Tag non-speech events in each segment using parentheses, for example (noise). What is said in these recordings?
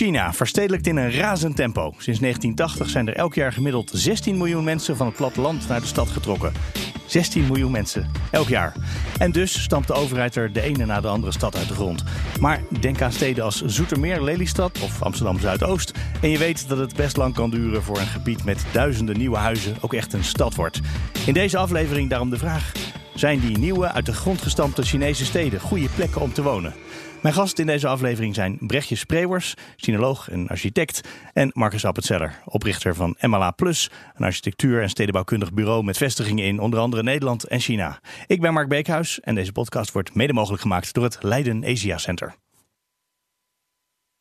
China verstedelijkt in een razend tempo. Sinds 1980 zijn er elk jaar gemiddeld 16 miljoen mensen van het platteland naar de stad getrokken. 16 miljoen mensen, elk jaar. En dus stampt de overheid er de ene na de andere stad uit de grond. Maar denk aan steden als Zoetermeer, Lelystad of Amsterdam Zuidoost. En je weet dat het best lang kan duren voor een gebied met duizenden nieuwe huizen ook echt een stad wordt. In deze aflevering daarom de vraag: zijn die nieuwe, uit de grond gestampte Chinese steden goede plekken om te wonen? Mijn gasten in deze aflevering zijn Brechtje Spreeuwers, sinoloog en architect, en Marcus Appetzeller, oprichter van MLA Plus, een architectuur- en stedenbouwkundig bureau met vestigingen in onder andere Nederland en China. Ik ben Mark Beekhuis en deze podcast wordt mede mogelijk gemaakt door het Leiden Asia Center.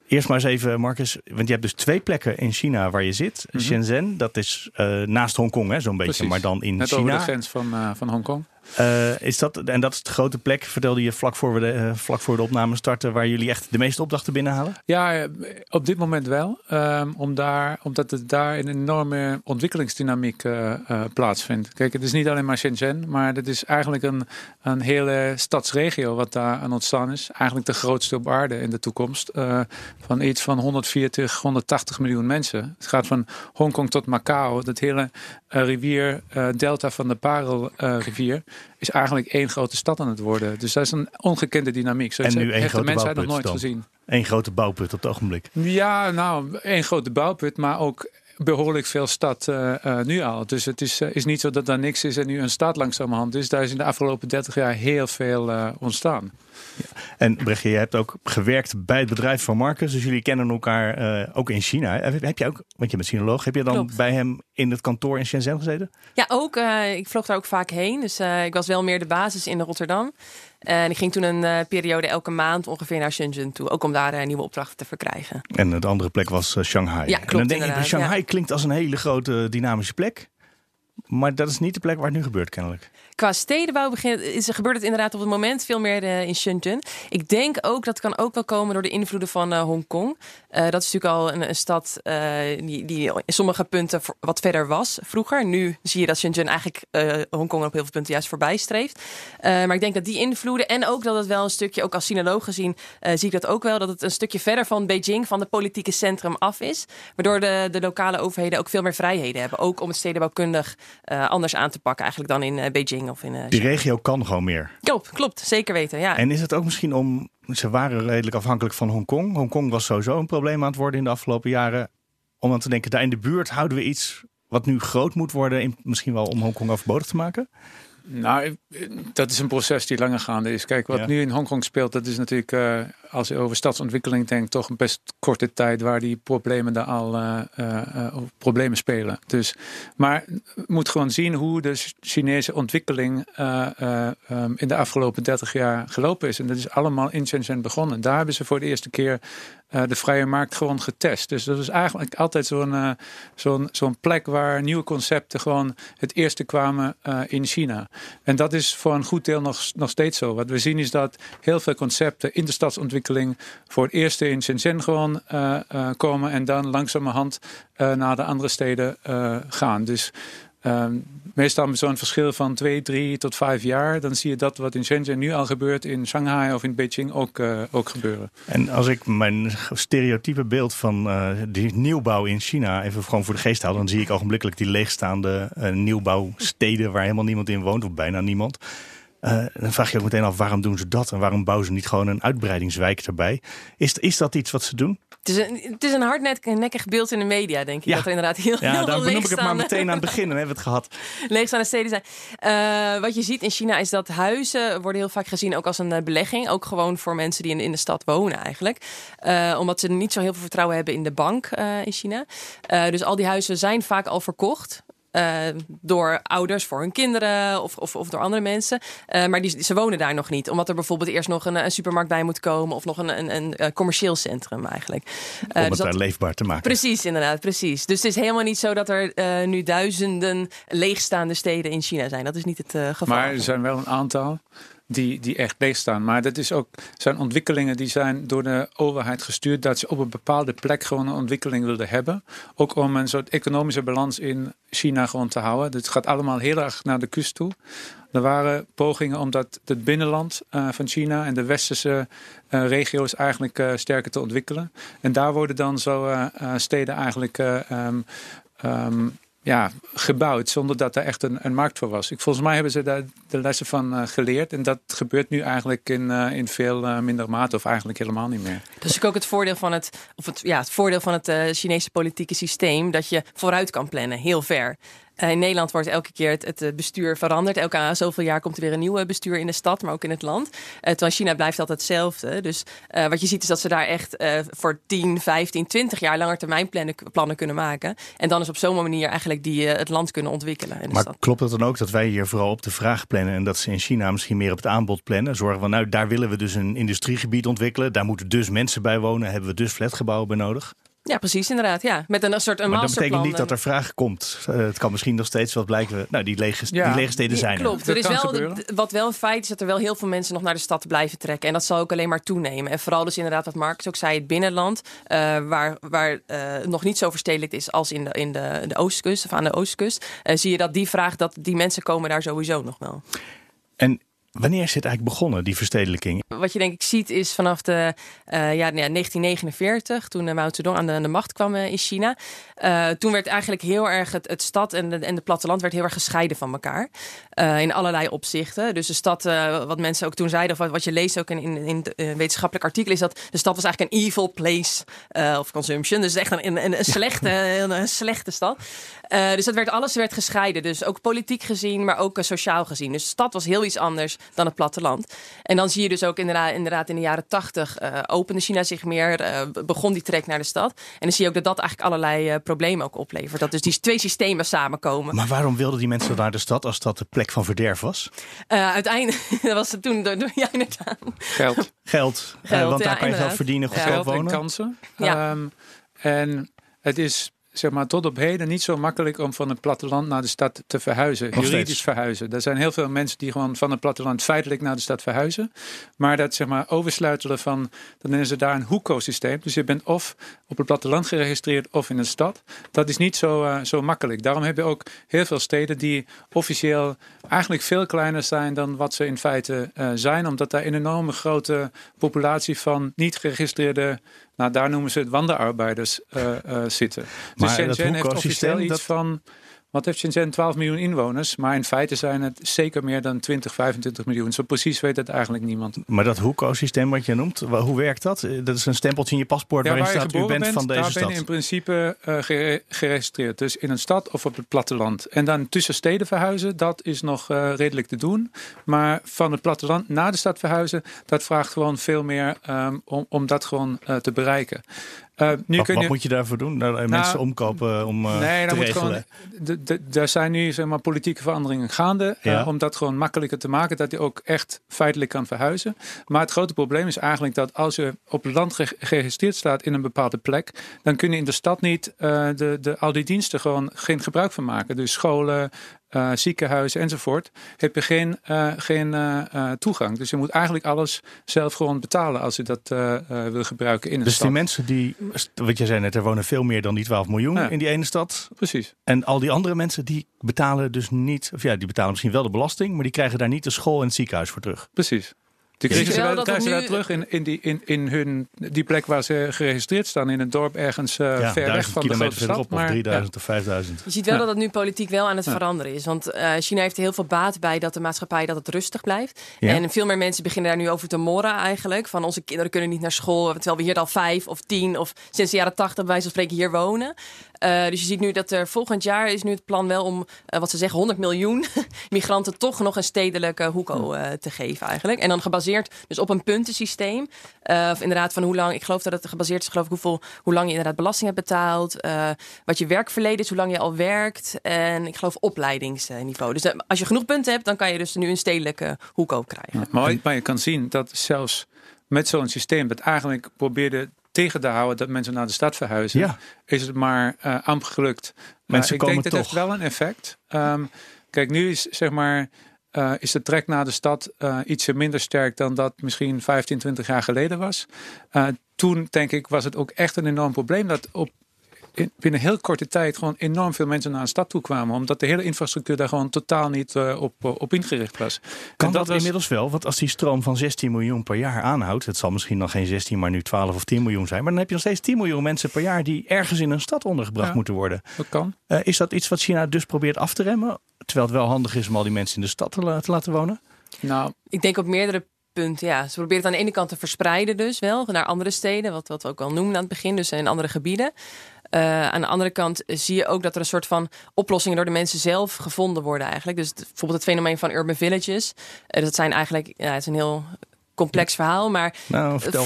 Eerst maar eens even, Marcus, want je hebt dus twee plekken in China waar je zit. Mhm. Shenzhen, dat is uh, naast Hongkong, zo'n beetje, maar dan in Net China. over de grens van, uh, van Hongkong. Uh, is dat, en dat is de grote plek, vertelde je vlak voor, we de, uh, vlak voor de opname starten, waar jullie echt de meeste opdrachten binnenhalen? Ja, op dit moment wel. Um, om daar, omdat het daar een enorme ontwikkelingsdynamiek plaatsvindt. Kijk, het is niet alleen maar Shenzhen, maar het is eigenlijk een, een hele stadsregio wat daar aan ontstaan is. Eigenlijk de grootste op aarde in de toekomst. Van iets van 140, 180 miljoen mensen. Het gaat van Hongkong tot Macau. Dat hele rivier, delta van de Parelrivier is eigenlijk één grote stad aan het worden. Dus dat is een ongekende dynamiek. Zo en nu één de grote mensheid nog nooit dan. gezien. Eén grote bouwput op het ogenblik. Ja, nou, één grote bouwput, maar ook behoorlijk veel stad uh, uh, nu al. Dus het is, uh, is niet zo dat daar niks is en nu een stad langzamerhand is. Daar is in de afgelopen 30 jaar heel veel ontstaan. Ja. En Brechtje, je hebt ook gewerkt bij het bedrijf van Marcus. Dus jullie kennen elkaar uh, ook in China. Heb je ook, want je bent sinoloog, heb je dan Klopt. bij hem in het kantoor in Shenzhen gezeten? Ja, ook. Uh, ik vloog daar ook vaak heen. Dus uh, ik was wel meer de basis in Rotterdam. En ik ging toen een uh, periode elke maand ongeveer naar Shenzhen toe. Ook om daar uh, nieuwe opdrachten te verkrijgen. En de andere plek was uh, Shanghai. Ja, klopt, en dan denk ik, Shanghai ja. klinkt als een hele grote dynamische plek. Maar dat is niet de plek waar het nu gebeurt, kennelijk. Qua stedenbouw begint, is, gebeurt het inderdaad op het moment veel meer uh, in Shenzhen. Ik denk ook dat kan ook wel komen door de invloeden van uh, Hongkong. Uh, dat is natuurlijk al een, een stad die, die in sommige punten wat verder was vroeger. Nu zie je dat Shenzhen eigenlijk Hongkong op heel veel punten juist voorbij streeft. maar ik denk dat die invloeden en ook dat het wel een stukje, ook als sinoloog gezien, zie ik dat ook wel, dat het een stukje verder van Beijing, van het politieke centrum af is. Waardoor de, de lokale overheden ook veel meer vrijheden hebben. Ook om het stedenbouwkundig anders aan te pakken eigenlijk dan in Beijing. Of in, uh, Die regio kan gewoon meer. Klopt, klopt. Zeker weten, ja. En is het ook misschien om... Ze waren redelijk afhankelijk van Hongkong. Hongkong was sowieso een probleem aan het worden in de afgelopen jaren. Om aan te denken, daar in de buurt houden we iets wat nu groot moet worden. In, misschien wel om Hongkong overbodig te maken? Nou, dat is een proces die langer gaande is. Kijk, wat Ja. nu in Hongkong speelt, dat is natuurlijk, uh, als je over stadsontwikkeling denkt, toch een best korte tijd waar die problemen daar al uh, uh, problemen spelen. Dus, maar je moet gewoon zien hoe de Chinese ontwikkeling um, in de afgelopen 30 jaar gelopen is. En dat is allemaal in Shenzhen begonnen. Daar hebben ze voor de eerste keer de vrije markt gewoon getest. Dus dat is eigenlijk altijd zo'n zo'n zo'n plek waar nieuwe concepten gewoon het eerste kwamen in China. En dat is voor een goed deel nog, nog steeds zo. Wat we zien is dat heel veel concepten in de stadsontwikkeling voor het eerst in Shenzhen gewoon komen en dan langzamerhand naar de andere steden gaan. Dus um, meestal met zo'n verschil van twee, drie tot vijf jaar, dan zie je dat wat in Shenzhen nu al gebeurt in Shanghai of in Beijing ook, ook gebeuren. En als ik mijn stereotype beeld van die nieuwbouw in China even gewoon voor de geest haal, dan zie ik ogenblikkelijk die leegstaande nieuwbouwsteden waar helemaal niemand in woont, of bijna niemand. Dan vraag je ook meteen af waarom doen ze dat en waarom bouwen ze niet gewoon een uitbreidingswijk erbij? Is, is dat iets wat ze doen? Het is een, het is een hardnekkig beeld in de media, denk ik. Ja. Dat er inderdaad heel, ja, heel veel ik het maar meteen aan het begin. Dan hebben we het gehad. (laughs) leegstaande steden zijn. Uh, wat je ziet in China is dat huizen worden heel vaak gezien ook als een uh, belegging. Ook gewoon voor mensen die in, in de stad wonen eigenlijk. Uh, omdat ze niet zo heel veel vertrouwen hebben in de bank uh, in China. Dus al die huizen zijn vaak al verkocht. Uh, door ouders voor hun kinderen of, of, of door andere mensen. Uh, maar die, ze wonen daar nog niet. Omdat er bijvoorbeeld eerst nog een, een supermarkt bij moet komen. Of nog een, een, een, een commercieel centrum eigenlijk. Uh, Om het dus daar leefbaar te maken. Precies, inderdaad. Precies. Dus het is helemaal niet zo dat er nu duizenden leegstaande steden in China zijn. Dat is niet het geval. Maar er zijn wel een aantal die, die echt leeg staan. Maar dat is ook, zijn ontwikkelingen die zijn door de overheid gestuurd dat ze op een bepaalde plek gewoon een ontwikkeling wilden hebben. Ook om een soort economische balans in China gewoon te houden. Het gaat allemaal heel erg naar de kust toe. Er waren pogingen om dat het binnenland uh, van China en de westerse uh, regio's eigenlijk uh, sterker te ontwikkelen. En daar worden dan zo steden eigenlijk um, um, ja, gebouwd zonder dat er echt een, een markt voor was. Ik, volgens mij hebben ze daar de lessen van uh, geleerd. En dat gebeurt nu eigenlijk in, uh, in veel uh, minder mate of eigenlijk helemaal niet meer. Dat is ook het voordeel van het, of het, ja, het, voordeel van het Chinese politieke systeem. Dat je vooruit kan plannen, heel ver. Eh, in Nederland wordt elke keer het, het, bestuur veranderd. Elke zoveel jaar komt er weer een nieuwe bestuur in de stad, maar ook in het land. Uh, terwijl China blijft altijd hetzelfde. Dus uh, wat je ziet is dat ze daar echt voor 10, 15, 20 jaar langer termijn plannen, plannen kunnen maken. En dan is op zo'n manier eigenlijk die het land kunnen ontwikkelen. maar stad. klopt het dan ook dat wij hier vooral op de vraag plannen en dat ze in China misschien meer op het aanbod plannen? Zorgen we nou, daar willen we dus een industriegebied ontwikkelen. Daar moeten dus mensen bij wonen. Hebben we dus flatgebouwen bij nodig? Ja, precies, inderdaad. Ja. Met een, een soort een maar dat betekent niet dat er vraag komt. Uh, het kan misschien nog steeds wat blijken. Nou, die lege, ja, die lege steden zijn. Klopt. Er, is wel, de, wat wel een feit is dat er wel heel veel mensen nog naar de stad blijven trekken. En dat zal ook alleen maar toenemen. En vooral dus inderdaad, wat Marcus ook zei, het binnenland. Uh, waar waar uh, nog niet zo verstedelijkt is als in de, in de, de oostkust of aan de oostkust. zie je dat die vraag, dat die mensen komen daar sowieso nog wel. En Wanneer is dit eigenlijk begonnen, die verstedelijking? Wat je denk ik ziet is vanaf de uh, ja, 1949, toen uh, Mao Zedong aan de, de macht kwam uh, in China. toen werd eigenlijk heel erg het, het stad en, de, en het platteland werd heel erg gescheiden van elkaar. In allerlei opzichten. Dus de stad, wat mensen ook toen zeiden, of wat, wat je leest ook in, in, in wetenschappelijk artikel, is dat de stad was eigenlijk een evil place of consumption. Dus echt een, een, een slechte, een, slechte stad. dus dat werd, alles werd gescheiden. Dus ook politiek gezien, maar ook sociaal gezien. Dus de stad was heel iets anders dan het platteland. En dan zie je dus ook inderdaad, inderdaad in de jaren tachtig uh, opende China zich meer, uh, begon die trek naar de stad. En dan zie je ook dat dat eigenlijk allerlei uh, problemen ook oplevert. Dat dus die twee systemen samenkomen. Maar waarom wilden die mensen naar de stad als dat de plek van verderf was? uiteindelijk (laughs) was het toen ja, inderdaad. Geld. Geld. Geld want daar kan je geld verdienen, goedkoop ja. wonen. en kansen. Ja. Um, en het is zeg maar, tot op heden niet zo makkelijk om van het platteland naar de stad te verhuizen. Nog juridisch steeds. verhuizen. Er zijn heel veel mensen die gewoon van het platteland feitelijk naar de stad verhuizen. Maar dat zeg maar oversluitelen van, dan nemen ze daar een hoekosysteem. Dus je bent of op het platteland geregistreerd of in een stad. Dat is niet zo, uh, zo makkelijk. Daarom heb je ook heel veel steden die officieel eigenlijk veel kleiner zijn dan wat ze in feite uh, zijn. Omdat daar een enorme grote populatie van niet geregistreerde nou, daar noemen ze het wanderarbeiders uh, uh, zitten. Dus Shenzhen heeft officieel iets van wat heeft Shenzhen? 12 miljoen inwoners. Maar in feite zijn het zeker meer dan 20, 25 miljoen. Zo precies weet het eigenlijk niemand. Maar dat hoekosysteem wat je noemt, hoe werkt dat? Dat is een stempeltje in je paspoort ja, waarin waar staat u bent, bent van deze daar stad. ben je in principe uh, geregistreerd. Dus in een stad of op het platteland. En dan tussen steden verhuizen, dat is nog uh, redelijk te doen. Maar van het platteland naar de stad verhuizen, dat vraagt gewoon veel meer um, om, om dat gewoon uh, te bereiken. Uh, nu wat, kun je, wat moet je daarvoor doen? Nou, mensen nou, omkopen om uh, nee, te regelen? Er zijn nu zeg maar, politieke veranderingen gaande. Ja. Uh, om dat gewoon makkelijker te maken. Dat je ook echt feitelijk kan verhuizen. Maar het grote probleem is eigenlijk dat als je op land geregistreerd staat in een bepaalde plek. Dan kun je in de stad niet de, de, al die diensten gewoon geen gebruik van maken. Dus scholen, uh, ziekenhuizen enzovoort, heb je geen, uh, geen uh, toegang. Dus je moet eigenlijk alles zelf gewoon betalen als je dat wil gebruiken in een dus stad. Dus die mensen die, wat je zei net, er wonen veel meer dan die 12 miljoen ja. in die ene stad. Precies. En al die andere mensen die betalen dus niet, of ja, die betalen misschien wel de belasting, maar die krijgen daar niet de school en het ziekenhuis voor terug. Precies. Die krijgen ze, wel, krijgen ze nu... terug in, in, die, in, in hun, die plek waar ze geregistreerd staan. In een dorp ergens uh, ja, ver weg van de grote stad. Op, maar, of 3000 ja. of 5000. Je ziet wel dat het nu politiek wel aan het veranderen is. Want uh, China heeft er heel veel baat bij dat de maatschappij dat het rustig blijft. En veel meer mensen beginnen daar nu over te morren eigenlijk. Van onze kinderen kunnen niet naar school. Terwijl we hier al vijf of tien of sinds de jaren tachtig bij wijze van spreken hier wonen. Uh, dus je ziet nu dat er volgend jaar is nu het plan wel om, uh, wat ze zeggen, 100 miljoen (laughs) migranten toch nog een stedelijke hoeko uh, te geven eigenlijk. En dan gebaseerd dus op een puntensysteem. of inderdaad van hoe lang, ik geloof dat het gebaseerd is, geloof ik, hoeveel, hoe lang je inderdaad belasting hebt betaald. wat je werkverleden is, hoe lang je al werkt. En ik geloof opleidingsniveau. Dus als je genoeg punten hebt, dan kan je dus nu een stedelijke hoeko krijgen. Ja, maar, maar je kan zien dat zelfs met zo'n systeem dat eigenlijk probeerde tegen te houden dat mensen naar de stad verhuizen, ja. is het maar uh, amper gelukt. Mensen ik komen denk dat toch. heeft wel een effect. Um, kijk, nu is zeg maar. Uh, is de trek naar de stad uh, ietsje minder sterk dan dat misschien 15, 20 jaar geleden was. toen denk ik was het ook echt een enorm probleem dat op in, binnen heel korte tijd gewoon enorm veel mensen naar een stad toe kwamen. Omdat de hele infrastructuur daar gewoon totaal niet uh, op, uh, op ingericht was. Kan en dat, dat was... inmiddels wel? Want als die stroom van 16 miljoen per jaar aanhoudt. Het zal misschien nog geen 16, maar nu 12 of 10 miljoen zijn. Maar dan heb je nog steeds 10 miljoen mensen per jaar die ergens in een stad ondergebracht ja, moeten worden. Dat kan. Uh, is dat iets wat China dus probeert af te remmen? Terwijl het wel handig is om al die mensen in de stad te, te laten wonen? Nou, ik denk op meerdere punten. Ja, ze proberen het aan de ene kant te verspreiden, dus wel naar andere steden, wat, wat we ook al noemen aan het begin, dus in andere gebieden. Uh, aan de andere kant zie je ook dat er een soort van oplossingen door de mensen zelf gevonden worden eigenlijk. Dus bijvoorbeeld het fenomeen van urban villages. Uh, dat zijn eigenlijk, ja, het is een heel complex verhaal, maar nou, vertel.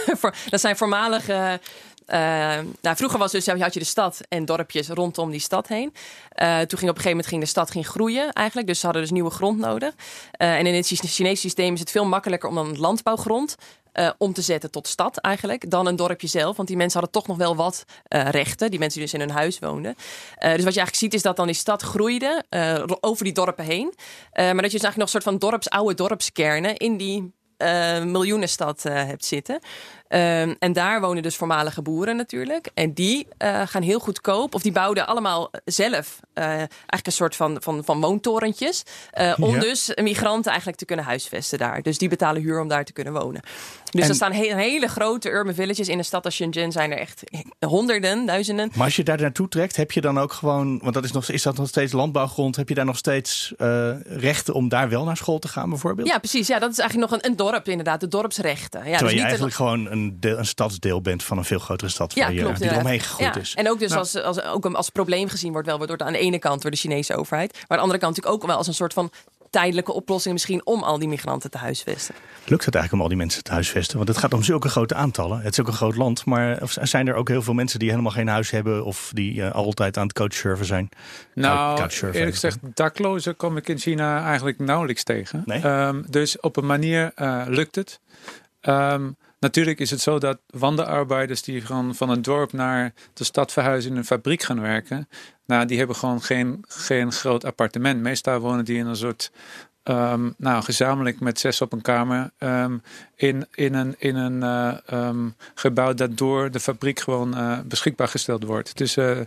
(laughs) dat zijn voormalige uh, nou, vroeger was dus, had je de stad en dorpjes rondom die stad heen. Uh, toen ging op een gegeven moment ging de stad ging groeien eigenlijk. Dus ze hadden dus nieuwe grond nodig. Uh, en in het Chinese systeem is het veel makkelijker om dan landbouwgrond uh, om te zetten tot stad eigenlijk, dan een dorpje zelf. Want die mensen hadden toch nog wel wat uh, rechten, die mensen die dus in hun huis woonden. Uh, dus wat je eigenlijk ziet is dat dan die stad groeide over die dorpen heen. maar dat je dus eigenlijk nog een soort van dorps, oude dorpskernen in die miljoenenstad hebt zitten. Um, en daar wonen dus voormalige boeren natuurlijk. En die uh, gaan heel goedkoop, of die bouwden allemaal zelf uh, eigenlijk een soort van, van, van woontorentjes. Uh, om ja. dus migranten eigenlijk te kunnen huisvesten daar. Dus die betalen huur om daar te kunnen wonen. Dus en, er staan he hele grote urban villages. In een stad als Shenzhen zijn er echt honderden, duizenden. Maar als je daar naartoe trekt, heb je dan ook gewoon, want dat is, nog, is dat nog steeds landbouwgrond, heb je daar nog steeds rechten om daar wel naar school te gaan bijvoorbeeld? Ja, precies. Ja, dat is eigenlijk nog een, een dorp inderdaad, de dorpsrechten. Ja, Terwijl dus je niet eigenlijk gewoon een, deel, een stadsdeel bent van een veel grotere stad ja, waar je, klopt, die eromheen gegroeid ja. is. En ook dus als, als, ook als probleem gezien wordt wel wordt aan de ene kant door de Chinese overheid. Maar aan de andere kant natuurlijk ook wel als een soort van tijdelijke oplossing misschien om al die migranten te huisvesten. Lukt het eigenlijk om al die mensen te huisvesten? Want het gaat om zulke grote aantallen. Het is ook een groot land. Maar zijn er ook heel veel mensen die helemaal geen huis hebben... of die uh, altijd aan het couchsurfen zijn? Nou, eerlijk gezegd, daklozen kom ik in China eigenlijk nauwelijks tegen. Nee? Um, dus op een manier uh, lukt het. Um, Natuurlijk is het zo dat wandelarbeiders die gewoon van een dorp naar de stad verhuizen in een fabriek gaan werken. Nou, die hebben gewoon geen, geen groot appartement. Meestal wonen die in een soort Um, nou, gezamenlijk met zes op een kamer um, in, in een, in een uh, um, gebouw dat door de fabriek gewoon uh, beschikbaar gesteld wordt. Dus uh,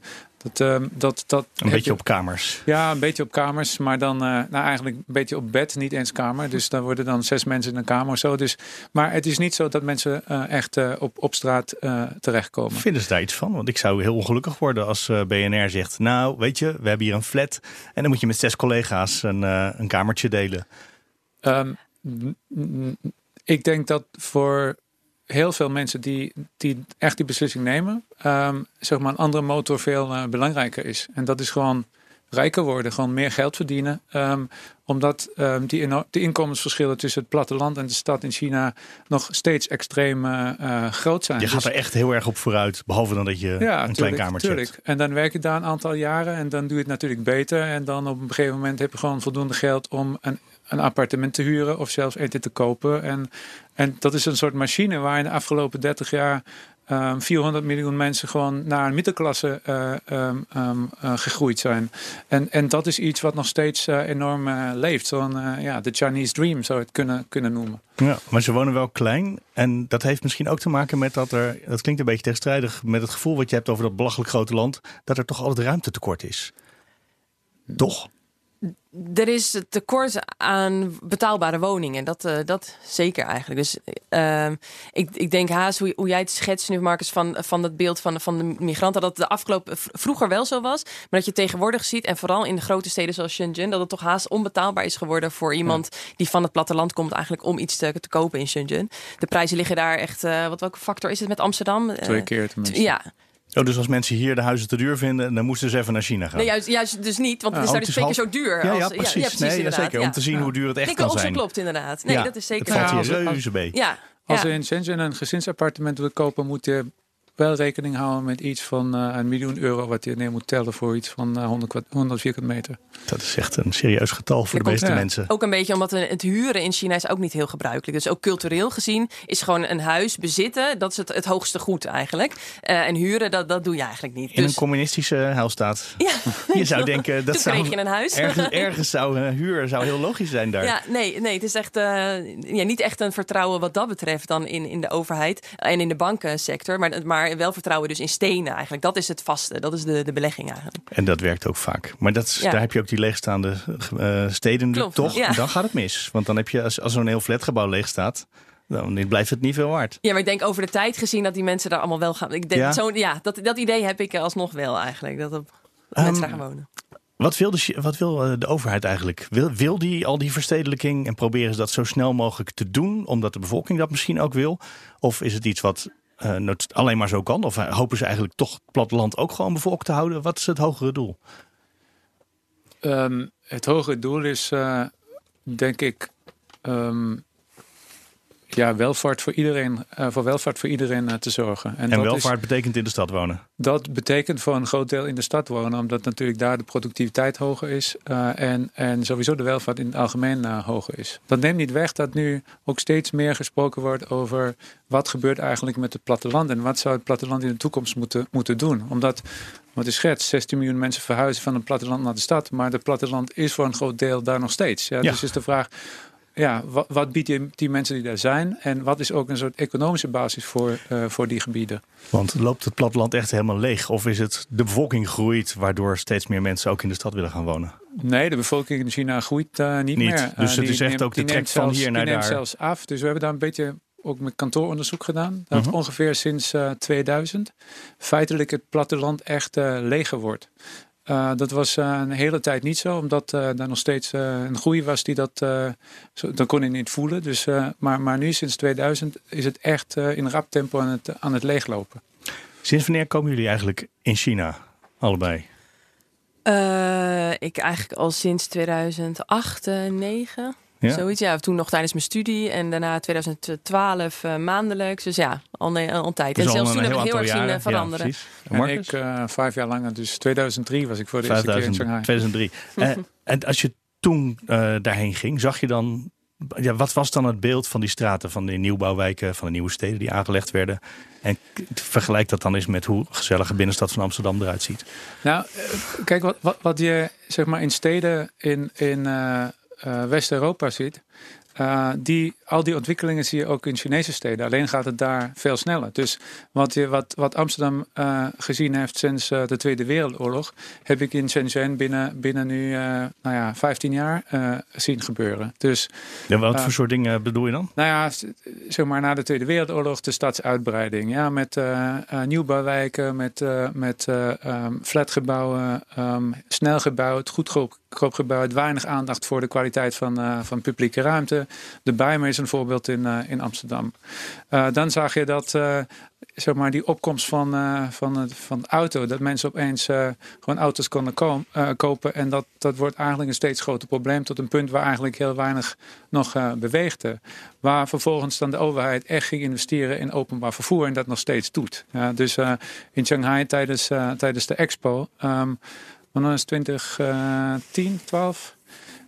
dat, dat, dat een beetje je, op kamers. Ja, een beetje op kamers, maar dan nou, eigenlijk een beetje op bed, niet eens kamer. Dus dan worden dan zes mensen in een kamer of zo. Dus, maar het is niet zo dat mensen echt op, op straat terechtkomen. Vinden ze daar iets van? Want ik zou heel ongelukkig worden als BNR zegt: Nou, weet je, we hebben hier een flat en dan moet je met zes collega's een, een kamertje delen. Um, ik denk dat voor heel veel mensen die, die echt die beslissing nemen, um, zeg maar een andere motor veel uh, belangrijker is. En dat is gewoon rijker worden, gewoon meer geld verdienen. Um, omdat um, die, in, die inkomensverschillen tussen het platteland en de stad in China nog steeds extreem uh, uh, groot zijn. Je gaat dus, er echt heel erg op vooruit, behalve dan dat je ja, een tuurlijk, klein kamertje tuurlijk. hebt. En dan werk je daar een aantal jaren en dan doe je het natuurlijk beter. En dan op een gegeven moment heb je gewoon voldoende geld om een een appartement te huren of zelfs eten te kopen. En, en dat is een soort machine waar in de afgelopen 30 jaar um, 400 miljoen mensen gewoon naar een middenklasse uh, um, um, uh, gegroeid zijn. En, en dat is iets wat nog steeds uh, enorm leeft. Zo'n ja, de Chinese dream zou je het kunnen, kunnen noemen. Ja, maar ze wonen wel klein. En dat heeft misschien ook te maken met dat er, dat klinkt een beetje tegenstrijdig, met het gevoel wat je hebt over dat belachelijk grote land, dat er toch altijd ruimtetekort is. Toch? Er is tekort aan betaalbare woningen. Dat, uh, dat zeker eigenlijk. Dus uh, ik, ik denk haast hoe, hoe jij het schetst nu, Marcus, van, van het beeld van, van de migranten. Dat het de afgelopen vroeger wel zo was. Maar dat je tegenwoordig ziet, en vooral in de grote steden zoals Shenzhen, dat het toch haast onbetaalbaar is geworden voor iemand ja. die van het platteland komt, eigenlijk om iets te, te kopen in Shenzhen. De prijzen liggen daar echt. Uh, wat welke factor is het met Amsterdam? Twee keer tenminste. Ja. Oh, dus als mensen hier de huizen te duur vinden, dan moesten ze even naar China gaan. Nee, juist, juist dus niet, want het is Oh, daar het dus is twee keer zo duur. ja, als, ja, precies. Ja, precies nee, zeker. ja. Om te zien hoe duur het echt Ik kan ook, zo zijn. klopt inderdaad. Nee, Ja, dat is zeker Het valt Ja, hier reuze mee. Ja, Als ja. je in Shenzhen een gezinsappartement wil kopen, moet je wel rekening houden met iets van eh, een miljoen euro wat je neer moet tellen voor iets van eh, 100, kwa- 100 vierkante meter. Dat is echt een serieus getal voor de meeste Ja. mensen. Ook een beetje omdat het huren in China is ook niet heel gebruikelijk. Dus ook cultureel gezien is gewoon een huis bezitten, dat is het, het hoogste goed eigenlijk. Eh, en huren, dat, dat doe je eigenlijk niet. In een Dus, communistische heilstaat. ja, (laughs) Je zou denken, dat toen zou, kreeg je een huis. ergens, ergens zou een huur zou heel logisch zijn daar. Ja, nee, nee, het is echt eh, ja, niet echt een vertrouwen wat dat betreft dan in, in de overheid en in de bankensector. Maar, maar wel vertrouwen dus in stenen eigenlijk. Dat is het vaste, dat is de, de belegging eigenlijk. En dat werkt ook vaak. Maar dat Ja. daar heb je ook die leegstaande eh, steden Klopt, toch. ja. Dan gaat het mis. Want dan heb je, als, als zo'n heel flatgebouw leeg staat, dan blijft het niet veel waard. Ja, maar ik denk over de tijd gezien dat die mensen daar allemaal wel gaan. Ik denk, Ja? zo, ja dat, dat idee heb ik alsnog wel eigenlijk. Dat op, Ehm, mensen daar gaan wonen. Wat wil, de, wat wil eh, de overheid eigenlijk? Wil, wil die al die verstedelijking en proberen ze dat zo snel mogelijk te doen, omdat de bevolking dat misschien ook wil? Of is het iets wat eh, nood- alleen maar zo kan? Of eh, hopen ze eigenlijk toch het platteland ook gewoon bevolkt te houden? Wat is het hogere doel? Ehm, het hogere doel is, eh, denk ik, ehm, ja, welvaart voor iedereen, eh, voor welvaart voor iedereen eh, te zorgen. En dat is- welvaart betekent in de stad wonen. Dat betekent voor een groot deel in de stad wonen, omdat natuurlijk daar de productiviteit hoger is eh, en, en sowieso de welvaart in het algemeen hoger is. Dat neemt niet weg dat nu ook steeds meer gesproken wordt over wat gebeurt eigenlijk met het platteland en wat zou het platteland in de toekomst moeten, moeten doen. Omdat, wat is schets, 16 miljoen mensen verhuizen van het platteland naar de stad, maar het platteland is voor een groot deel daar nog steeds. Ja, Ja. Dus is de vraag, ja, wat, wat biedt die, die mensen die daar zijn en wat is ook een soort economische basis voor, eh, voor die gebieden? Want loopt het platteland echt helemaal leeg? Of is het de bevolking groeit, waardoor steeds meer mensen ook in de stad willen gaan wonen? Nee, de bevolking in China groeit eh, niet, Niet. meer. Dus Eh, het is echt neemt- ook de trek neemt van zelfs- hier die naar neemt daar. zelfs af. Dus we hebben daar een beetje ook met kantooronderzoek gedaan. Dat Mhm. ongeveer sinds eh, 2000 feitelijk het platteland echt leger wordt. Eh, dat was eh, een hele tijd niet zo, omdat eh daar nog steeds eh, een groei was die dat, eh, zo, dat kon je niet voelen. Dus, eh, maar, maar nu sinds 2000 is het echt eh, in rap tempo aan het, aan het leeglopen. Sinds wanneer komen jullie eigenlijk in China? Allebei. Eh, ik eigenlijk al sinds 2008, eh 9. Ja? Zoiets, ja. Toen nog tijdens mijn studie en daarna 2012 eh, maandelijks. Dus ja, al, nee, al een tijd. Dus en zelfs toen heb ik heel erg zien eh, veranderen. Ja. En ik eh, vijf jaar langer, dus 2003 was ik voor de eerste keer in 5000, Shanghai. 2003. (laughs) Eh, en als je toen eh, daarheen ging, zag je dan... Ja, wat was dan het beeld van die straten, van die nieuwbouwwijken, van de nieuwe steden die aangelegd werden? En vergelijk dat dan eens met hoe gezellige binnenstad van Amsterdam eruit ziet. Nou, kijk, wat, wat, wat je zeg maar in steden in, in eh, West-Europa ziet, eh, die, al die ontwikkelingen zie je ook in Chinese steden. Alleen gaat het daar veel sneller. Dus wat, je, wat, wat Amsterdam eh, gezien heeft sinds de Tweede Wereldoorlog, heb ik in Shenzhen binnen, binnen nu nou ja, 15 jaar zien gebeuren. Dus Ja, wat voor soort dingen bedoel je dan? nou ja, zeg maar na de Tweede Wereldoorlog de stadsuitbreiding. Ja, met nieuwbouwwijken, met, met eh, ehm, flatgebouwen, ehm, snel gebouwd, goedkoop goedkoop gebouwd, weinig aandacht voor de kwaliteit van, eh, van publieke ruimte. De Bijmer is een voorbeeld in, eh, in Amsterdam. Eh, dan zag je dat zeg die opkomst van, van, van de auto, dat mensen opeens gewoon auto's konden ko- kopen. En dat, dat wordt eigenlijk een steeds groter probleem tot een punt waar eigenlijk heel weinig nog beweegde. Waar vervolgens dan de overheid echt ging investeren in openbaar vervoer en dat nog steeds doet. Dus in Shanghai tijdens, tijdens de expo, um, wanneer is het 2010, 12?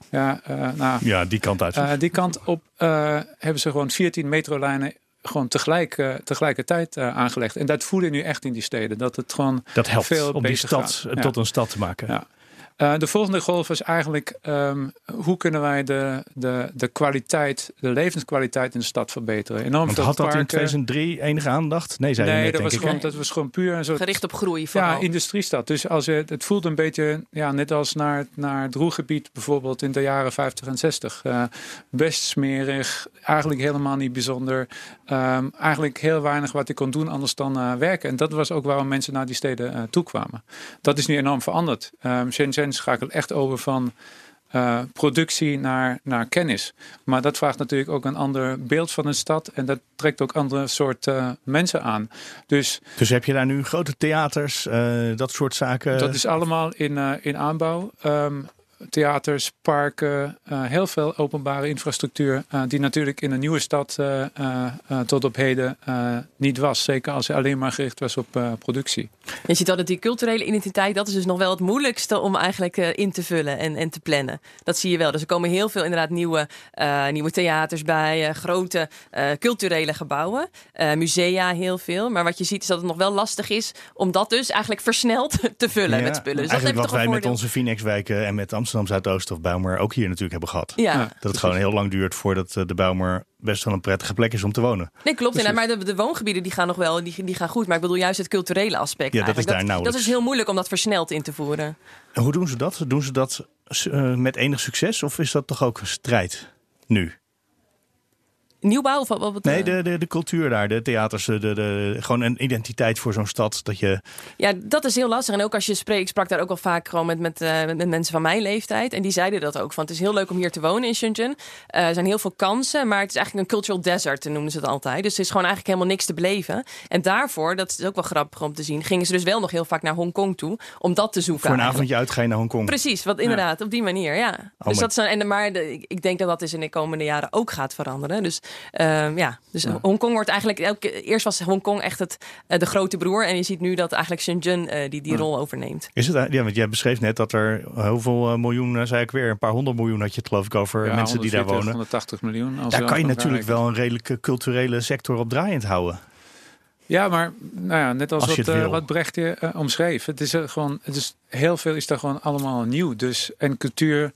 Ja, eh, nou, Ja, die kant uit. eh, die kant op eh, hebben ze gewoon 14 metrolijnen gewoon tegelijk, eh, tegelijkertijd eh, aangelegd. En dat voel je nu echt in die steden. Dat het gewoon dat helpt veel om die stad gaat. eh, Ja. tot een stad te maken. Ja. Eh, de volgende golf is eigenlijk ehm, hoe kunnen wij de, de, de kwaliteit, de levenskwaliteit in de stad verbeteren. Enorm Want had dat in parken. 2003 enige aandacht? Nee, zei je Nee, net, dat denk was, ik. gewoon, dat was gewoon puur een soort Gericht op groei vooral. ja, industriestad. Dus als je, het voelt een beetje ja, net als naar, naar het Roergebied bijvoorbeeld in de jaren 50 en 60. Eh, best smerig, eigenlijk helemaal niet bijzonder. Ehm, eigenlijk heel weinig wat ik kon doen anders dan eh, werken. En dat was ook waarom mensen naar die steden eh, toe kwamen. Dat is nu enorm veranderd. Ehm Shenzhen schakelt echt over van eh, productie naar, naar kennis. Maar dat vraagt natuurlijk ook een ander beeld van een stad. En dat trekt ook andere soort uh, mensen aan. Dus, dus heb je daar nu grote theaters, uh, dat soort zaken? Dat is allemaal in, in aanbouw. Um, theaters, parken, uh, heel veel openbare infrastructuur. Uh, die natuurlijk in een nieuwe stad uh, tot op heden niet was. Zeker als hij alleen maar gericht was op productie. Je ziet dat die culturele identiteit, dat is dus nog wel het moeilijkste om eigenlijk in te vullen en, en te plannen. Dat zie je wel. Dus er komen heel veel inderdaad nieuwe, nieuwe theaters bij, grote culturele gebouwen, musea heel veel. Maar wat je ziet is dat het nog wel lastig is om dat dus eigenlijk versneld (laughs) te vullen ja, met spullen. Dus eigenlijk dat wat wij met onze Phoenix-wijken en met Amsterdam Amsterdam Zuidoost of Bijlmer ook hier natuurlijk hebben gehad. Ja, dat het gewoon heel lang duurt voordat de Bijlmer best wel een prettige plek is om te wonen. Nee, klopt. En, maar de, de, woongebieden die gaan nog wel, die, die gaan goed. Maar ik bedoel juist het culturele aspect. Ja, dat is daar dat, dat is heel moeilijk om dat versneld in te voeren. En hoe doen ze dat? Doen ze dat uh, met enig succes of is dat toch ook een strijd nu? Nieuwbouw? Of wat, wat, nee, de, de, de cultuur daar, de theaters, de, de, gewoon een identiteit voor zo'n stad. Dat je... Ja, dat is heel lastig. En ook als je spreekt, ik sprak daar ook al vaak gewoon met, met, uh, met mensen van mijn leeftijd. En die zeiden dat ook. Van het is heel leuk om hier te wonen in Shenzhen. Uh, er zijn heel veel kansen, maar het is eigenlijk een cultural desert, noemen ze het altijd. Dus het is gewoon eigenlijk helemaal niks te beleven. En daarvoor, dat is ook wel grappig om te zien, gingen ze dus wel nog heel vaak naar Hongkong toe om dat te zoeken. Voor een avondje uit ga je naar Hongkong. Precies, wat inderdaad, op die manier, ja. Oh, dus dat is, en, maar de, ik denk dat dat dus in de komende jaren ook gaat veranderen. Dus uh, ja, dus ja. Hongkong wordt eigenlijk elke, eerst was Hongkong echt het, uh, de grote broer en je ziet nu dat eigenlijk Shenzhen uh, die, die ja. rol overneemt. Is het? Ja, want jij beschreef net dat er hoeveel uh, miljoen, zei ik weer, een paar honderd miljoen had je het geloof ik over ja, mensen die daar wonen. 180 miljoen. Als daar kan je natuurlijk wel een redelijke culturele sector op draaiend houden. Ja, maar nou ja, net als, als wat, uh, wat Brecht uh, omschreef. Het is uh, gewoon, het is heel veel is daar gewoon allemaal nieuw. Dus en cultuur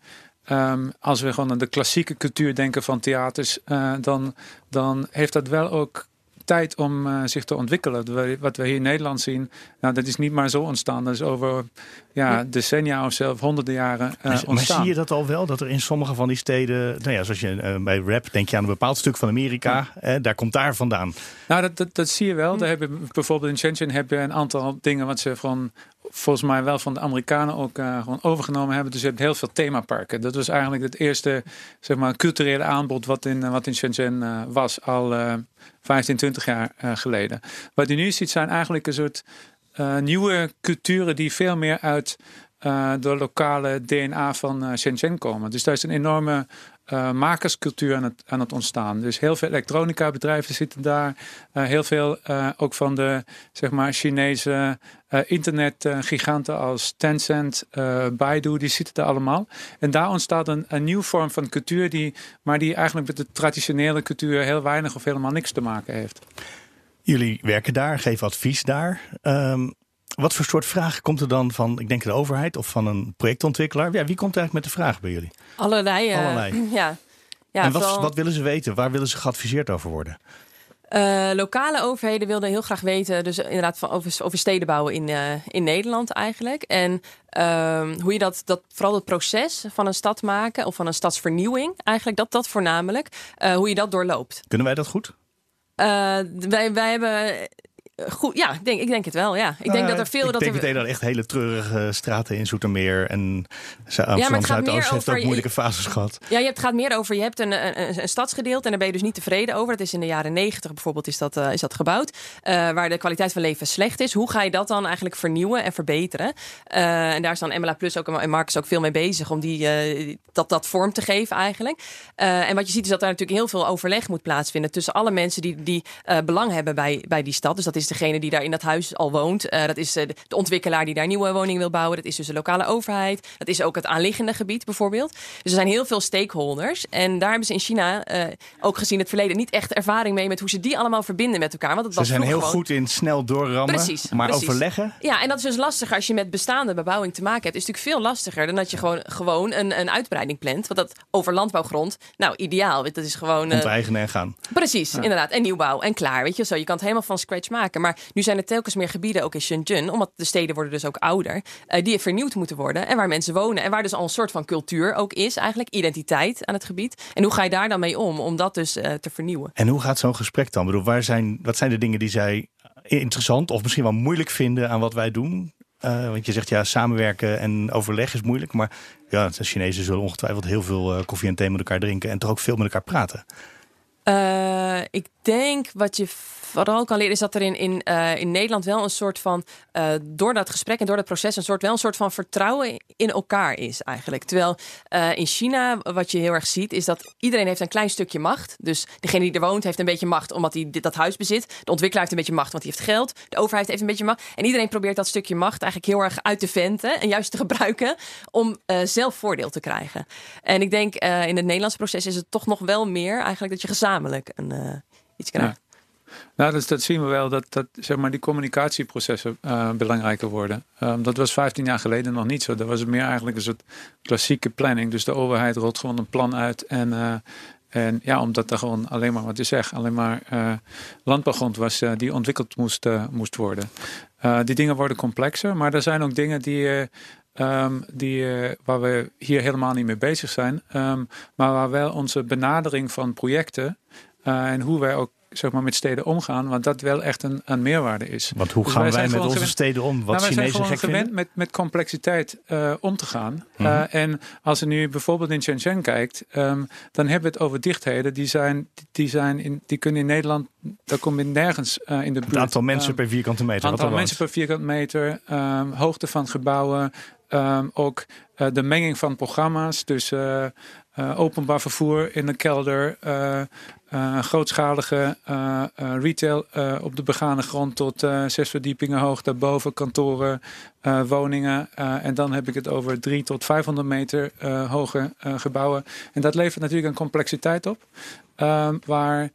Um, als we gewoon aan de klassieke cultuur denken van theaters, uh, dan, dan heeft dat wel ook tijd om uh, zich te ontwikkelen. Wat we hier in Nederland zien, nou, dat is niet maar zo ontstaan. Dat is over ja, decennia of zelfs honderden jaren uh, maar, maar zie je dat al wel? Dat er in sommige van die steden, nou ja, zoals je uh, bij rap denk je aan een bepaald stuk van Amerika, ja. daar komt daar vandaan. Nou, dat, dat, dat zie je wel. Hm. Daar hebben, bijvoorbeeld in Shenzhen heb je een aantal dingen wat ze van volgens mij wel van de Amerikanen ook uh, gewoon overgenomen hebben. Dus je hebt heel veel themaparken. Dat was eigenlijk het eerste zeg maar, culturele aanbod wat in, wat in Shenzhen uh, was al uh, 15, 20 jaar geleden. Wat je nu ziet zijn eigenlijk een soort nieuwe culturen die veel meer uit de lokale DNA van Shenzhen komen. Dus daar is een enorme uh, makerscultuur aan het, aan het ontstaan. Dus heel veel elektronica bedrijven zitten daar. Uh, heel veel uh, ook van de zeg maar, Chinese internetgiganten als Tencent, Baidu, die zitten daar allemaal. En daar ontstaat een, een nieuwe vorm van cultuur, die, maar die eigenlijk met de traditionele cultuur heel weinig of helemaal niks te maken heeft. Jullie werken daar, geven advies daar. Um, wat voor soort vragen komt er dan van, ik denk de overheid of van een projectontwikkelaar? Ja, wie komt eigenlijk met de vraag bij jullie? Allerlei. Uh, Allerlei. (clears throat) Ja. ja en wat, vooral... wat willen ze weten? Waar willen ze geadviseerd over worden? Uh, lokale overheden wilden heel graag weten, dus inderdaad van over, over steden bouwen in, uh, in Nederland eigenlijk. En uh, hoe je dat, dat, vooral het proces van een stad maken of van een stadsvernieuwing, eigenlijk dat dat voornamelijk, hoe je dat doorloopt. Kunnen wij dat goed? wij, wij hebben Goed, ja, ik denk, ik denk het wel. Ja. Ik denk nou, dat er veel. Ik dat denk er... meteen aan echt hele treurige straten in Zoetermeer. En Amsterdam Zuidoost heeft ook moeilijke fases gehad. Ja, je hebt, het gaat meer over. Je hebt een, een, een, stadsgedeelte en daar ben je dus niet tevreden over. Dat is in de jaren negentig bijvoorbeeld is dat, uh, is dat gebouwd. Uh, waar de kwaliteit van leven slecht is. Hoe ga je dat dan eigenlijk vernieuwen en verbeteren? Uh, en daar is dan MLA Plus ook en Marcus ook veel mee bezig om die, dat, dat vorm te geven eigenlijk. en wat je ziet is dat daar natuurlijk heel veel overleg moet plaatsvinden tussen alle mensen die, die belang hebben bij, bij die stad. Dus dat is degene die daar in dat huis al woont. Uh, dat is uh, de ontwikkelaar die daar nieuwe woningen wil bouwen. Dat is dus de lokale overheid. Dat is ook het aanliggende gebied bijvoorbeeld. Dus er zijn heel veel stakeholders. En daar hebben ze in China uh, ook gezien het verleden niet echt ervaring mee met hoe ze die allemaal verbinden met elkaar. Want het ze was zijn heel gewoon... goed in snel doorrammen, precies, maar precies. overleggen. Ja, en dat is dus lastiger als je met bestaande bebouwing te maken hebt. is natuurlijk veel lastiger dan dat je gewoon, gewoon een, een uitbreiding plant. Want dat over landbouwgrond, nou ideaal. Dat is gewoon... Onteigenen en gaan. Precies, ja. inderdaad. En nieuwbouw en klaar. Weet je, zo, je kan het helemaal van scratch maken. Maar nu zijn het telkens meer gebieden, ook in Shenzhen, omdat de steden worden dus ook ouder, uh, die vernieuwd moeten worden en waar mensen wonen en waar dus al een soort van cultuur ook is, eigenlijk identiteit aan het gebied. En hoe ga je daar dan mee om, om dat dus uh, te vernieuwen? En hoe gaat zo'n gesprek dan? Ik bedoel, waar zijn, wat zijn de dingen die zij interessant of misschien wel moeilijk vinden aan wat wij doen? want je zegt ja, samenwerken en overleg is moeilijk. Maar ja, de Chinezen zullen ongetwijfeld heel veel koffie en thee met elkaar drinken. En toch ook veel met elkaar praten. ik denk wat je vooral kan leren is dat er in, in, uh, in Nederland wel een soort van, uh, door dat gesprek en door dat proces, een soort, wel een soort van vertrouwen in elkaar is eigenlijk. Terwijl uh, in China, wat je heel erg ziet, is dat iedereen heeft een klein stukje macht. Dus degene die er woont heeft een beetje macht omdat hij dit, dat huis bezit. De ontwikkelaar heeft een beetje macht want hij heeft geld. De overheid heeft een beetje macht. En iedereen probeert dat stukje macht eigenlijk heel erg uit te venten en juist te (laughs) gebruiken om zelf voordeel te krijgen. En ik denk in het Nederlandse proces is het toch nog wel meer eigenlijk dat je gezamenlijk een, iets krijgt. Nou, dus dat zien we wel dat, dat zeg maar, die communicatieprocessen uh, belangrijker worden. Um, dat was 15 jaar geleden nog niet zo. Dat was meer eigenlijk een soort klassieke planning. Dus de overheid rolt gewoon een plan uit. En, uh, en ja, omdat er gewoon alleen maar, wat je zegt, alleen maar uh, landbouwgrond was die ontwikkeld moest, moest worden. die dingen worden complexer, maar er zijn ook dingen die. Um, die, waar we hier helemaal niet mee bezig zijn. Um, maar waar wel onze benadering van projecten en hoe wij ook zeg maar, met steden omgaan. Want dat wel echt een, een meerwaarde is. Want hoe dus gaan wij, met onze steden om? Wat nou, wij zijn gewoon gewend met, met complexiteit uh, om te gaan. Mm -hmm. uh, en als je nu bijvoorbeeld in Shenzhen kijkt, um, dan hebben we het over dichtheden. Die, zijn, die, zijn in, die kunnen in Nederland, daar kom je nergens uh, in de buurt. Het aantal mensen um, per vierkante meter. Aantal mensen per vierkante meter. Um, hoogte van gebouwen. Ook de menging van programma's. Dus uh, uh, openbaar vervoer in de kelder. Uh, grootschalige uh, uh, retail op de begane grond tot zes verdiepingen hoog. Daarboven kantoren, woningen. en dan heb ik het over drie tot 500 meter hoge gebouwen. En dat levert natuurlijk een complexiteit op. Ehm, waar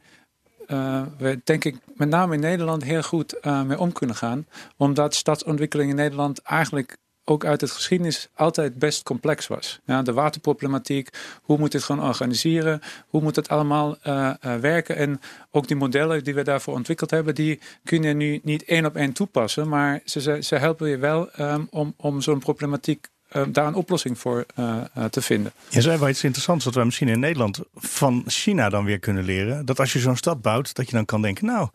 we denk ik met name in Nederland heel goed mee om kunnen gaan. Omdat stadsontwikkeling in Nederland eigenlijk ook uit het geschiedenis altijd best complex was. Ja, de waterproblematiek, hoe moet dit gewoon organiseren, hoe moet het allemaal uh, uh, werken. En ook die modellen die we daarvoor ontwikkeld hebben, die kun je nu niet één op één toepassen, maar ze, ze helpen je wel um, om, om zo'n problematiek um, daar een oplossing voor uh, te vinden. Je zei wel iets interessants dat we misschien in Nederland van China dan weer kunnen leren. Dat als je zo'n stad bouwt, dat je dan kan denken, nou,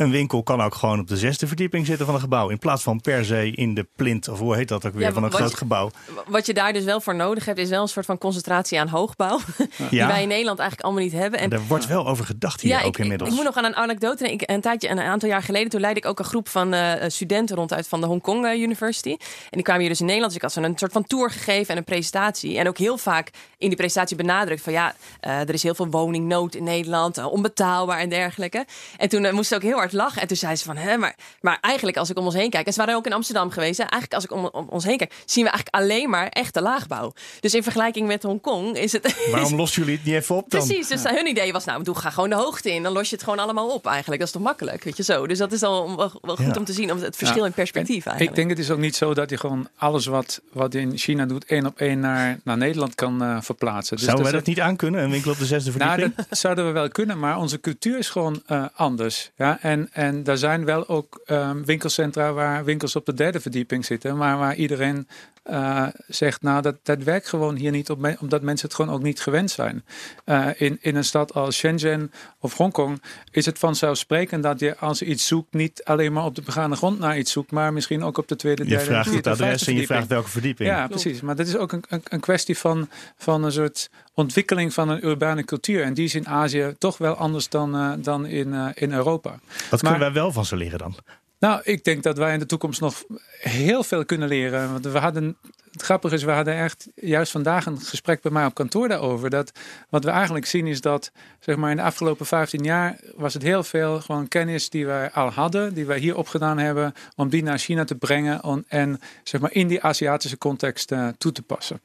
een winkel kan ook gewoon op de zesde verdieping zitten van een gebouw. In plaats van per se in de plint, of hoe heet dat ook weer, van een groot gebouw. Wat je daar dus wel voor nodig hebt, is wel een soort van concentratie aan hoogbouw. (laughs) Die wij in Nederland eigenlijk allemaal niet hebben. En er wordt wel over gedacht hier ook inmiddels. Ik, ik, moet nog aan een anekdote. Ik, een, tijdje, een aantal jaar geleden, toen leidde ik ook een groep van uh, studenten ronduit van de Hong Kong uh, University. En die kwamen hier dus in Nederland. Dus ik had ze een soort van tour gegeven en een presentatie. En ook heel vaak in die presentatie benadrukt van ja, uh, er is heel veel woningnood in Nederland, onbetaalbaar en dergelijke. En toen moest ze ook heel hard lachen. En toen zei ze van, hè, maar, maar eigenlijk als ik om ons heen kijk, en ze waren ook in Amsterdam geweest, hè, eigenlijk als ik om, om, ons heen kijk, zien we eigenlijk alleen maar echte laagbouw. Dus in vergelijking met Hongkong is het. (laughs) Waarom lossen jullie het niet even op dan? Precies, dus hun idee was, nou, doe ga gewoon de hoogte in, dan los je het gewoon allemaal op eigenlijk. Dat is toch makkelijk, weet je zo. Dus dat is al wel, wel goed om te zien, om het verschil in perspectief eigenlijk. Ik denk het is ook niet zo dat je gewoon alles wat, wat in China doet, één op één naar, naar Nederland kan uh, verplaatsen. Dus zouden wij dat niet aankunnen, een winkel op de zesde verdieping? Nou, dat zouden we wel kunnen, maar onze cultuur is gewoon uh, anders. Ja? En, en daar zijn wel ook um, winkelcentra waar winkels op de derde verdieping zitten, maar waar iedereen uh, zegt, nou dat, dat werkt gewoon hier niet, op, omdat mensen het gewoon ook niet gewend zijn. Uh, in, in een stad als Shenzhen of Hongkong is het vanzelfsprekend dat je als je iets zoekt, niet alleen maar op de begane grond naar iets zoekt, maar misschien ook op de tweede, derde, Je vraagt het adres en je vraagt welke verdieping. Ja, precies. Maar dat is ook een, een, een kwestie van, van een soort ontwikkeling van een urbane cultuur. En die is in Azië toch wel anders dan, uh, dan in, uh, in Europa. Wat kunnen wij wel van ze leren dan? Nou, ik denk dat wij in de toekomst nog heel veel kunnen leren. Want we hadden het grappige is, we hadden echt juist vandaag een gesprek bij mij op kantoor daarover. Dat wat we eigenlijk zien is dat, zeg maar, in de afgelopen 15 jaar was het heel veel gewoon kennis die wij al hadden, die wij hier opgedaan hebben, om die naar China te brengen en, zeg maar, in die Aziatische context uh, toe te passen.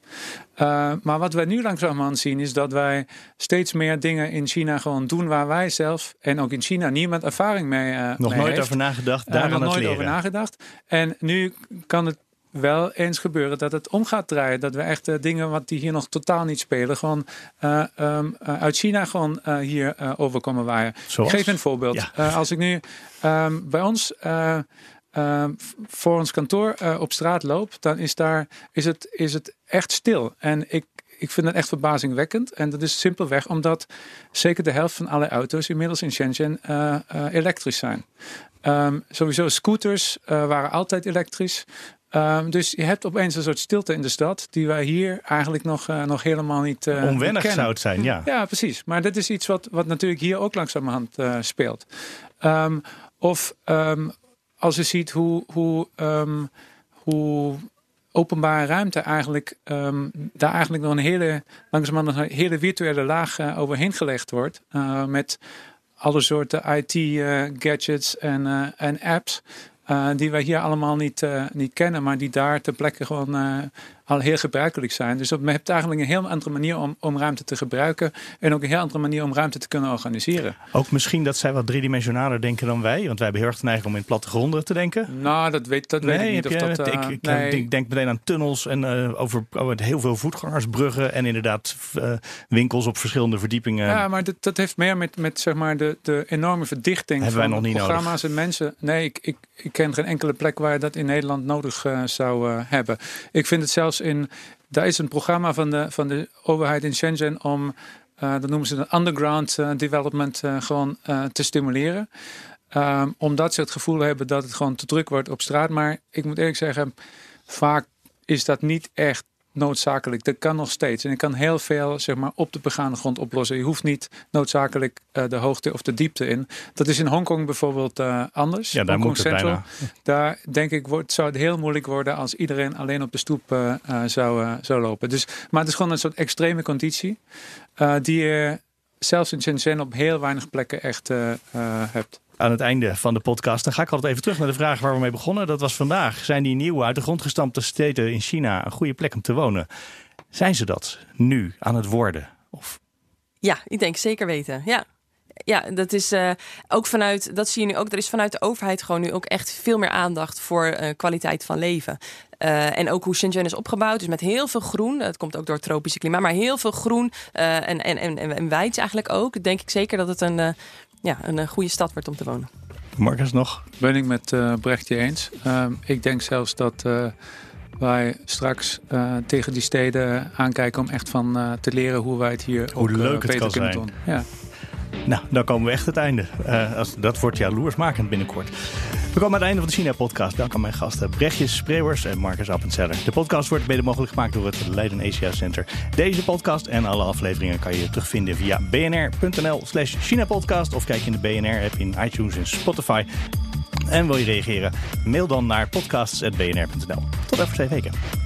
Uh, maar wat wij nu langzamerhand zien is dat wij steeds meer dingen in China gewoon doen waar wij zelf en ook in China niemand ervaring mee, uh, nog mee nooit over nagedacht, daar nog nooit over nagedacht. En nu kan het wel eens gebeuren dat het om gaat draaien. Dat we echt uh, dingen wat die hier nog totaal niet spelen, gewoon uh, um, uh, uit China gewoon hier overkomen waaien. Ik geef een voorbeeld. Ja. als ik nu um, bij ons um, voor ons kantoor op straat loop, dan is daar is het, is het echt stil. En ik ik vind het echt verbazingwekkend. En dat is simpelweg omdat zeker de helft van alle auto's inmiddels in Shenzhen uh, elektrisch zijn. Um, sowieso scooters waren altijd elektrisch. Ehm, dus je hebt opeens een soort stilte in de stad die wij hier eigenlijk nog, uh, nog helemaal niet. Uh, Onwennig niet zou het zijn, ja. Ja, precies. Maar dit is iets wat, wat natuurlijk hier ook langzamerhand uh, speelt. Um, of um, als je ziet hoe, hoe, hoe openbare ruimte eigenlijk daar eigenlijk nog een hele langzamerhand een hele virtuele laag overheen gelegd wordt. met alle soorten IT-gadgets en, en apps. Uh, die wij hier allemaal niet, uh, niet kennen, maar die daar ter plekke gewoon uh, al heel gebruikelijk zijn. Dus je hebt eigenlijk een heel andere manier om, om ruimte te gebruiken en ook een heel andere manier om ruimte te kunnen organiseren. Ook misschien dat zij wat driedimensionaler denken dan wij, want wij hebben heel erg de neiging om in plattegronden te denken. Nou, dat weet, dat weet ik niet. Of je, dat, ik, ik, nee. ik, denk meteen aan tunnels en over, over, heel veel voetgangersbruggen en inderdaad winkels op verschillende verdiepingen. Ja, maar dat, dat heeft meer met, met zeg maar de, de enorme verdichting hebben van wij nog niet programma's nodig. en mensen. Nee, ik, ik, ik ken geen enkele plek waar je dat in Nederland nodig zou hebben. Ik vind het zelfs in. Daar is een programma van de, van de overheid in Shenzhen om. Uh, dat noemen ze een underground development gewoon te stimuleren. Um, omdat ze het gevoel hebben dat het gewoon te druk wordt op straat. Maar ik moet eerlijk zeggen, vaak is dat niet echt noodzakelijk. Dat kan nog steeds. En je kan heel veel zeg maar, op de begane grond oplossen. Je hoeft niet noodzakelijk uh, de hoogte of de diepte in. Dat is in Hongkong bijvoorbeeld uh, anders. Ja, daar moet het bijna. Daar denk ik wordt, zou het heel moeilijk worden als iedereen alleen op de stoep uh, zou, zou lopen. Dus, maar het is gewoon een soort extreme conditie die je zelfs in Shenzhen op heel weinig plekken echt hebt aan het einde van de podcast. Dan ga ik altijd even terug naar de vraag waar we mee begonnen. Dat was vandaag. Zijn die nieuwe uit de grond gestampte steden in China een goede plek om te wonen? Zijn ze dat nu aan het worden? Of... Ja, ik denk zeker weten. Ja. Ja, dat is uh, ook vanuit, dat zie je nu ook. Er is vanuit de overheid gewoon nu ook echt veel meer aandacht voor uh, kwaliteit van leven. Uh, en ook hoe Shenzhen is opgebouwd. Dus met heel veel groen. Dat komt ook door het tropische klimaat. Maar heel veel groen en, en, en, en eigenlijk ook. Denk ik zeker dat het een, ja, een goede stad wordt om te wonen. Marcus nog? Ben ik met uh, Brechtje eens. Uh, ik denk zelfs dat uh, wij straks tegen die steden aankijken om echt van te leren hoe wij het hier hoe ook, leuk het beter kan kunnen zijn. doen. Ja. Nou, dan komen we echt het einde. Uh, als, dat wordt jaloersmakend binnenkort. We komen aan het einde van de China-podcast. Dank aan mijn gasten Brechtjes Spreeuwers en Marcus Appenzeller. De podcast wordt mede mogelijk gemaakt door het Leiden Asia Center. Deze podcast en alle afleveringen kan je terugvinden via bnr.nl slash China-podcast... of kijk in de BNR-app in iTunes en Spotify. En wil je reageren? Mail dan naar podcasts.bnr.nl. Tot over twee weken.